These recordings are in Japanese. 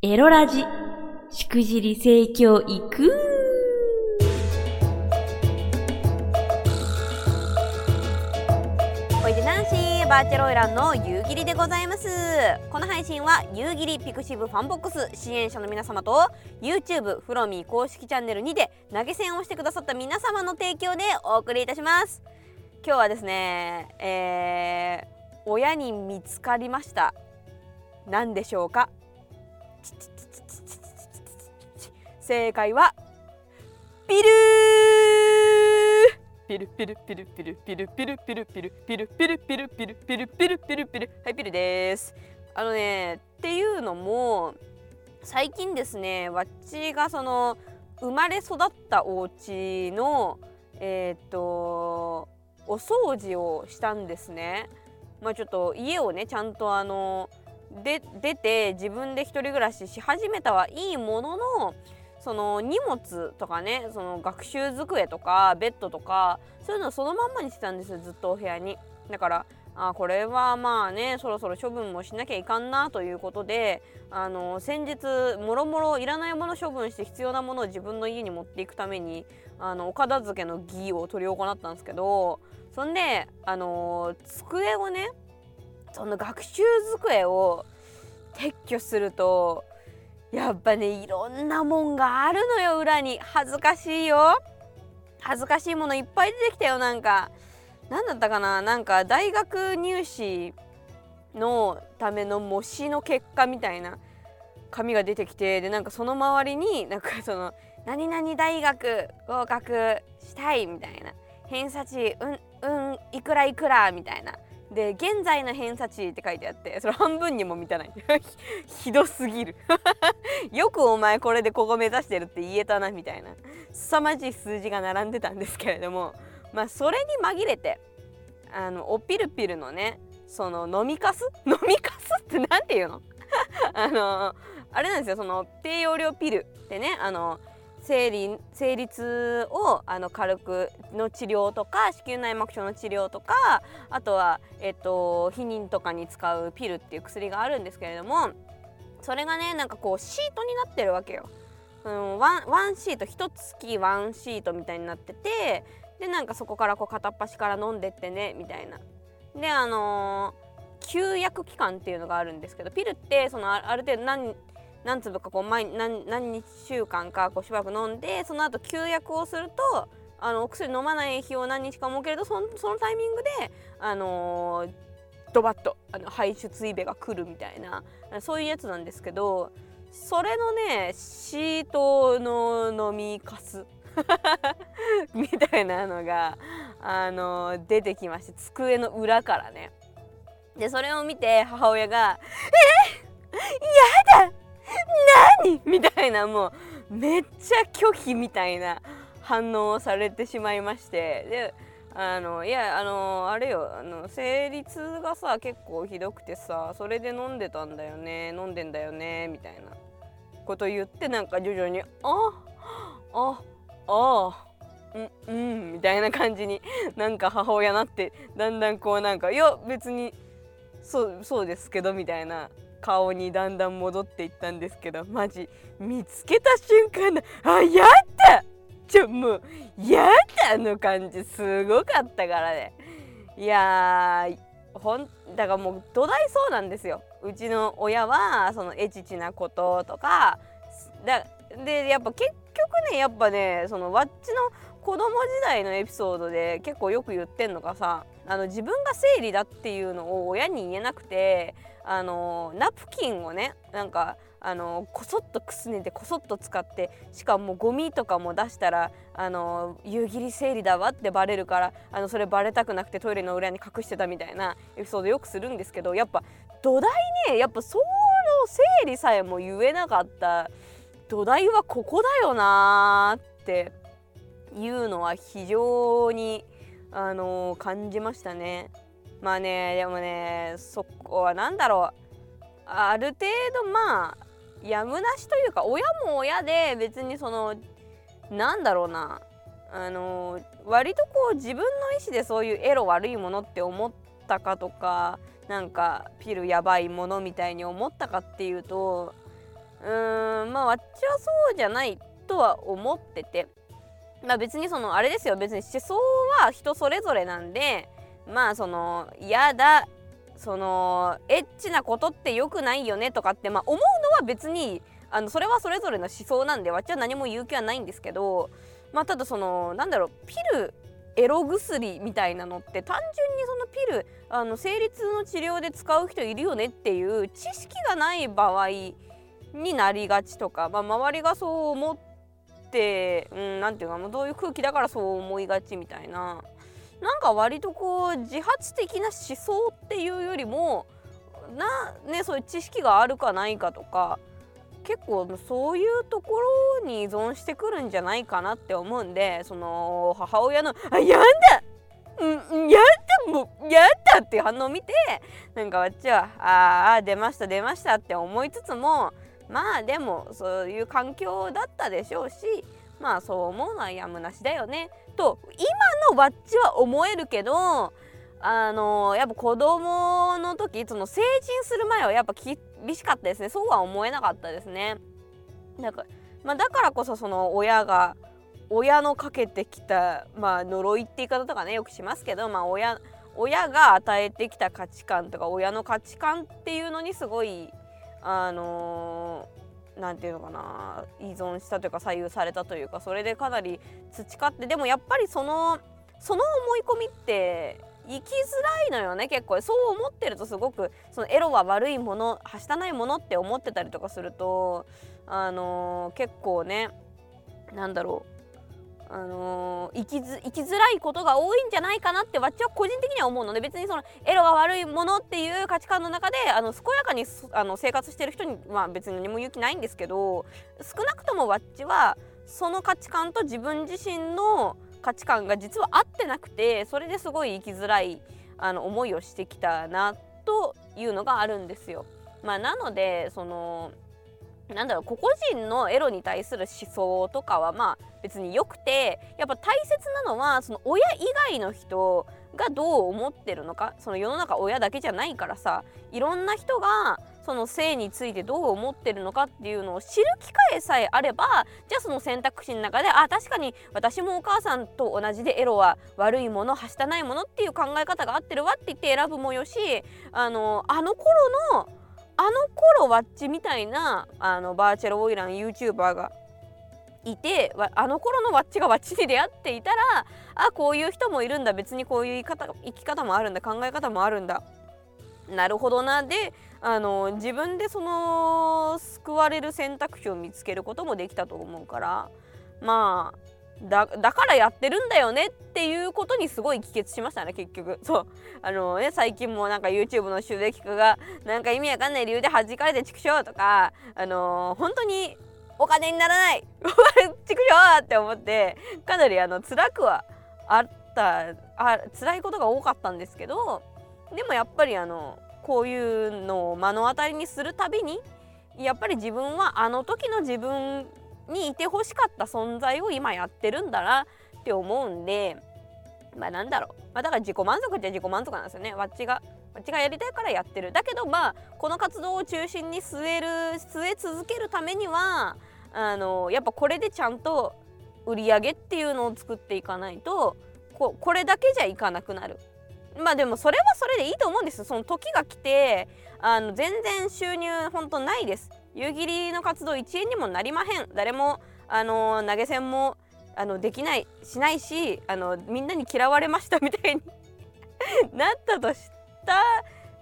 エロラジ、しくじり性教育おいで男子バーチャルオイランの夕霧でございます。この配信は夕霧ピクシブファンボックス支援者の皆様と YouTube フロミー公式チャンネルにて投げ銭をしてくださった皆様の提供でお送りいたします。今日はですねえー、親に見つかりました。何でしょうか？正解はピルピルピルピルピルピルピルピルピルピルピルピルピルピルピルピルピル。はいピルです。あのねっていうのも最近ですねわっちがその生まれ育ったお家のえっ、とお掃除をしたんですね。まあちょっと家をねちゃんとあので出て自分で一人暮らしし始めたはいいもののその荷物とかねその学習机とかベッドとかそういうのをそのまんまにしてたんですよずっとお部屋に。だからあこれはまあねそろそろ処分もしなきゃいかんなということであの先日もろもろいらないもの処分して必要なものを自分の家に持っていくためにあのお片付けの儀を執り行ったんですけどそんであの机をねその学習机を撤去するとやっぱねいろんなもんがあるのよ裏に。恥ずかしいよ。恥ずかしいものいっぱい出てきたよなんか。何だったかな？なんか大学入試のための模試の結果みたいな。紙が出てきてでなんかその周りになんかその「何々大学合格したい」みたいな。偏差値うんうんいくらいくらみたいな。で現在の偏差値って書いてあってそれ半分にも満たない。ひどすぎる。よくお前これでここ目指してるって言えたなみたいな。凄まじい数字が並んでたんですけれども。まあそれに紛れてあのおピルピルのねその飲みかす？飲みかすって何て言うの？あのあれなんですよ。その低用量ピルってねあの生理生理痛をあの軽くの治療とか子宮内膜症の治療とかあとは、えっと、避妊とかに使うピルっていう薬があるんですけれどもそれがねなんかこうシートになってるわけよ。うん、ワンワンシート1月ワンシートみたいになっててでなんかそこからこう片っ端から飲んでってねみたいな。であのー、休薬期間っていうのがあるんですけどピルってそのある程度何何粒かこう毎何何週間かこうしばらく飲んでその後休薬をするとあのお薬飲まない日を何日か設けるとそのそのタイミングで、あのー、ドバッとあの排出イベが来るみたいなそういうやつなんですけどそれのねシートの飲みかす みたいなのが、あのー、出てきまして机の裏からね。でそれを見て母親が「えやだ何？みたいなもうめっちゃ拒否みたいな反応をされてしまいまして。であのいやあのあれよあの生理痛がさ結構ひどくてさそれで飲んでたんだよね飲んでんだよねみたいな。こと言ってなんか徐々に「あああうんうん」みたいな感じになんか母親なってだんだんこうなんか「いや別にそうそうですけど」みたいな。顔にだんだん戻っていったんですけどマジ見つけた瞬間だあやった！ちょもうやだの感じすごかったからね。いやほんだからもう土台そうなんですよ。うちの親はそのエチチなこととかだでやっぱ結局ねやっぱねそのわっちの子供時代のエピソードで結構よく言ってんのがさあの自分が生理だっていうのを親に言えなくてあのナプキンをねなんかあのこそっとくすねてこそっと使ってしかもゴミとかも出したらあの夕霧生理だわってバレるからあのそれバレたくなくてトイレの裏に隠してたみたいなエピソードよくするんですけどやっぱ土台ねやっぱその生理さえも言えなかった土台はここだよなっていうのは非常にあの感じましたね。まあねでもねそこは何だろう。ある程度まあやむなしというか親も親で別にそのなんだろうな。あの割とこう自分の意思でそういうエロ悪いものって思ったかとかなんかピルやばいものみたいに思ったかっていうとうん、まあわっちはそうじゃないとは思ってて。まあ別にそのあれですよ。別に思想は人それぞれなんでまあその嫌だそのエッチなことって良くないよねとかってまあ思うのは別にあのそれはそれぞれの思想なんでわっちは何も言う気はないんですけどまあただそのなんだろうピルエロ薬みたいなのって単純にそのピルあの生理痛の治療で使う人いるよねっていう知識がない場合になりがちとか、まあ、周りがそう思って何、うん、て言うかどういう空気だからそう思いがちみたいな。なんか割とこう自発的な思想っていうよりもな、ね、そういう知識があるかないかとか結構そういうところに依存してくるんじゃないかなって思うんでその母親の「あやんだうんやだもうやだ!」っていう反応を見てなんかわっちは「ああ出ました出ました」って思いつつもまあでもそういう環境だったでしょうしまあそう思うのはやむなしだよねと今のわっちは思えるけどあのやっぱ子供の時その成人する前はやっぱ厳しかったですね。そうは思えなかったですね。だから,、まあ、だからこそその親が親のかけてきた、まあ、呪いって言い方とかねよくしますけど、まあ親、親が与えてきた価値観とか親の価値観っていうのにすごいあの何、て言うのかな依存したというか左右されたというかそれでかなり培ってでもやっぱりそのその思い込みって生きづらいのよね結構。そう思ってるとすごくそのエロは悪いものはしたないものって思ってたりとかするとあのー、結構ね何だろう。あのー、生きず生きづらいことが多いんじゃないかなってわっちは個人的には思うので別にそのエロが悪いものっていう価値観の中であの健やかにあの生活してる人には別に何も勇気ないんですけど少なくともわっちはその価値観と自分自身の価値観が実は合ってなくてそれですごい生きづらいあの思いをしてきたなというのがあるんですよ。まあ、なのでそのなんだろう個々人のエロに対する思想とかはまあ別によくてやっぱ大切なのはその親以外の人がどう思ってるのかその世の中親だけじゃないからさいろんな人がその性についてどう思ってるのかっていうのを知る機会さえあればじゃあその選択肢の中であ確かに私もお母さんと同じでエロは悪いものはしたないものっていう考え方が合ってるわって言って選ぶもよしあのあの頃のあの頃ワッチみたいなあのバーチャルオイラン YouTuber がいてあの頃のワッチがワッチに出会っていたらあこういう人もいるんだ別にこういう生き方生き方もあるんだ考え方もあるんだ。なるほどな。であの自分でその救われる選択肢を見つけることもできたと思うからまあだだからやってるんだよねっていうことにすごい帰結しましたね結局。そう。あのね最近もなんか YouTube の収益化がなんか意味わかんない理由で弾かれて畜生とかあのー、本当にお金にならない。畜生って思ってかなりあの辛くはあったあ辛いことが多かったんですけどでもやっぱりあのこういうのを目の当たりにするたびにやっぱり自分はあの時の自分にいてほしかった存在を今やってるんだなって思うんでまあなんだろう、まあ、だから自己満足って自己満足なんですよね。わっちがわっちがやりたいからやってる。だけどまあこの活動を中心に据える据え続けるためにはあのやっぱこれでちゃんと売り上げっていうのを作っていかないとここれだけじゃいかなくなる。まあでもそれはそれでいいと思うんですその時が来てあの全然収入本当ないです。夕霧の活動1円にもなりまへん。誰もあの投げ銭もあのできないしないしあのみんなに嫌われましたみたいに なったとした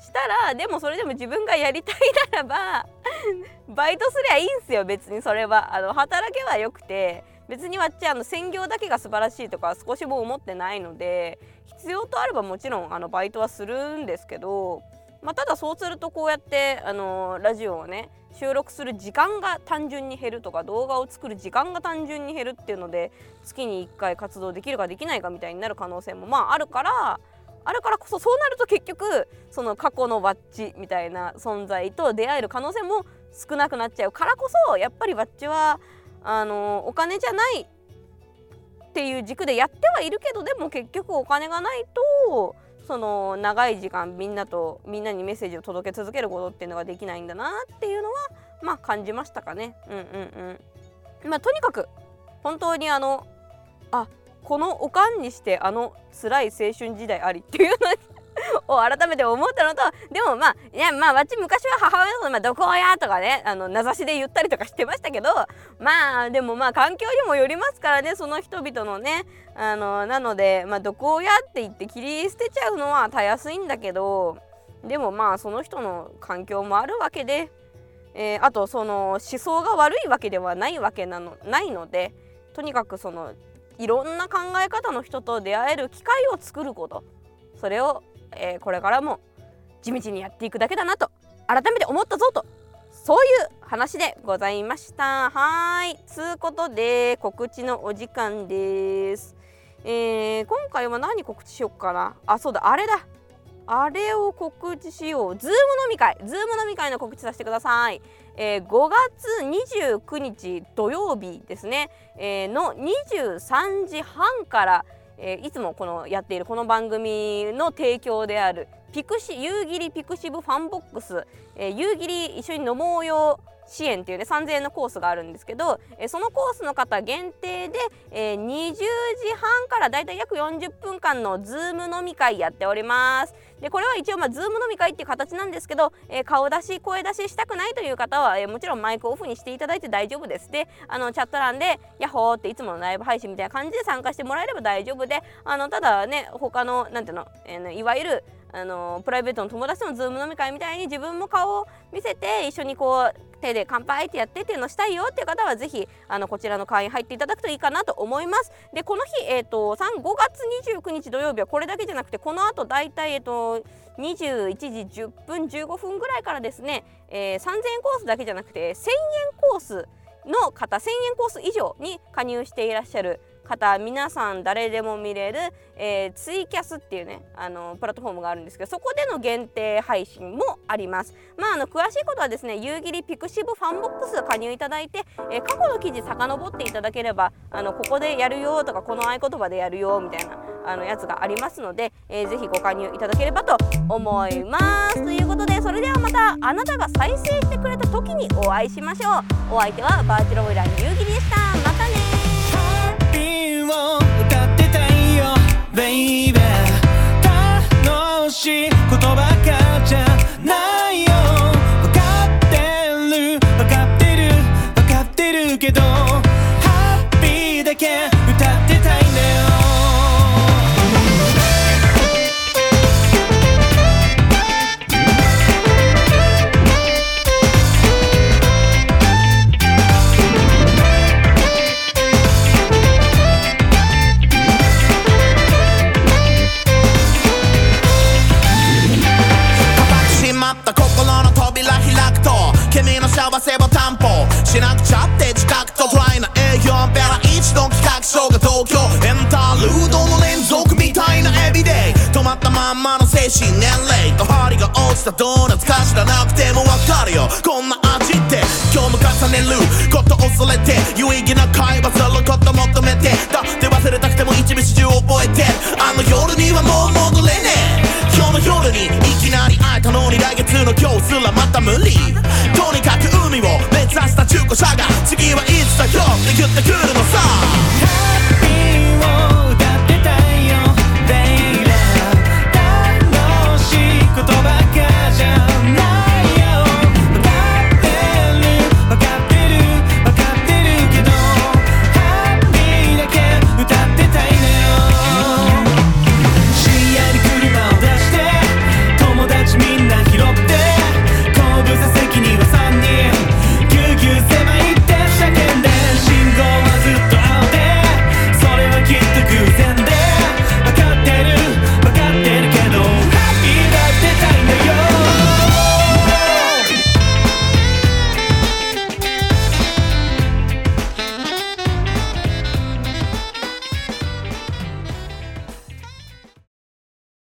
したらでもそれでも自分がやりたいならば バイトすりゃいいんすよ別に。それは。あの働けばよくて別にわっちあの専業だけが素晴らしいとか少しも思ってないので必要とあればもちろんあのバイトはするんですけどまあ、ただそうするとこうやって、あのー、ラジオをね収録する時間が単純に減るとか動画を作る時間が単純に減るっていうので月に1回活動できるかできないかみたいになる可能性もまああるからあるからこそそうなると結局その過去のバッチみたいな存在と出会える可能性も少なくなっちゃうからこそやっぱりバッチはあの、お金じゃないっていう軸でやってはいるけどでも結局お金がないとその長い時間みんなとみんなにメッセージを届け続けることっていうのができないんだなっていうのはまあ感じましたかね。うんうんうん。まあとにかく本当にあのあこのおかんにしてあの辛い青春時代ありっていうの を改めて思ったのとでもまあいやまあ私昔は母親のまあ、どこやとかねあの名指しで言ったりとかしてましたけどまあでもまあ環境にもよりますからねその人々のねあのなのでまあどこやって言って切り捨てちゃうのはたやすいんだけどでもまあその人の環境もあるわけで、えー、あとその思想が悪いわけではないわけなのないのでとにかくそのいろんな考え方の人と出会える機会を作ることそれを、えー、これからも地道にやっていくだけだなと改めて思ったぞとそういう話でございました。はい。つうことで告知のお時間です、えー、今回は何告知しよっかな？あそうだあれだ。あれを告知しよう。ズーム飲み会。ズーム飲み会の告知させてください。えー、5月29日土曜日ですね、えー、の23時半から、えー、いつもこのやっているこの番組の提供であるピクシ夕霧ピクシブファンボックス、えー、夕霧一緒に飲もうよ。支援っていうね3000円のコースがあるんですけど、そのコースの方限定で、え、20時半からだいたい約40分間のズーム飲み会やっております。でこれは一応まあズーム飲み会っていう形なんですけど、顔出し声出ししたくないという方は、もちろんマイクオフにしていただいて大丈夫です。であのチャット欄で「ヤッホー」っていつものライブ配信みたいな感じで参加してもらえれば大丈夫であのただね他のなんていうの、えー、いわゆるあのプライベートの友達とのズーム飲み会みたいに自分も顔を見せて一緒にこう手で乾杯ってやってっていうのをしたいよっていう方はぜひあのこちらの会員入っていただくといいかなと思います。でこの日、えーと、と5月29日土曜日はこれだけじゃなくてこの後だいたいえっ、ー、と21時10分15分ぐらいからですね、えー、3000円コースだけじゃなくて1000円コースの方1000円コース以上に加入していらっしゃる方皆さん誰でも見れる、えー、ツイキャスっていうねあのプラットフォームがあるんですけどそこでの限定配信もあります。まああの詳しいことはですね夕霧ピクシブファンボックス加入いただいて、えー、過去の記事遡っていただければあのここでやるよとかこの合言葉でやるよみたいなあのやつがありますので、えー、ぜひご加入いただければと思います。ということでそれではまたあなたが再生してくれた時にお会いしましょう。お相手はバーチャルオイラーの夕霧でした。Baby 楽しいことばかり。まんまの精神年齢と針が落ちたドーナツか知らなくてもわかるよ。こんな味って今日も重ねること恐れて有意義な会話すること求めて。だって忘れたくても一日中覚えてあの夜にはもう戻れねえ。今日の夜にいきなり会えたのに来月の今日すらまた無理。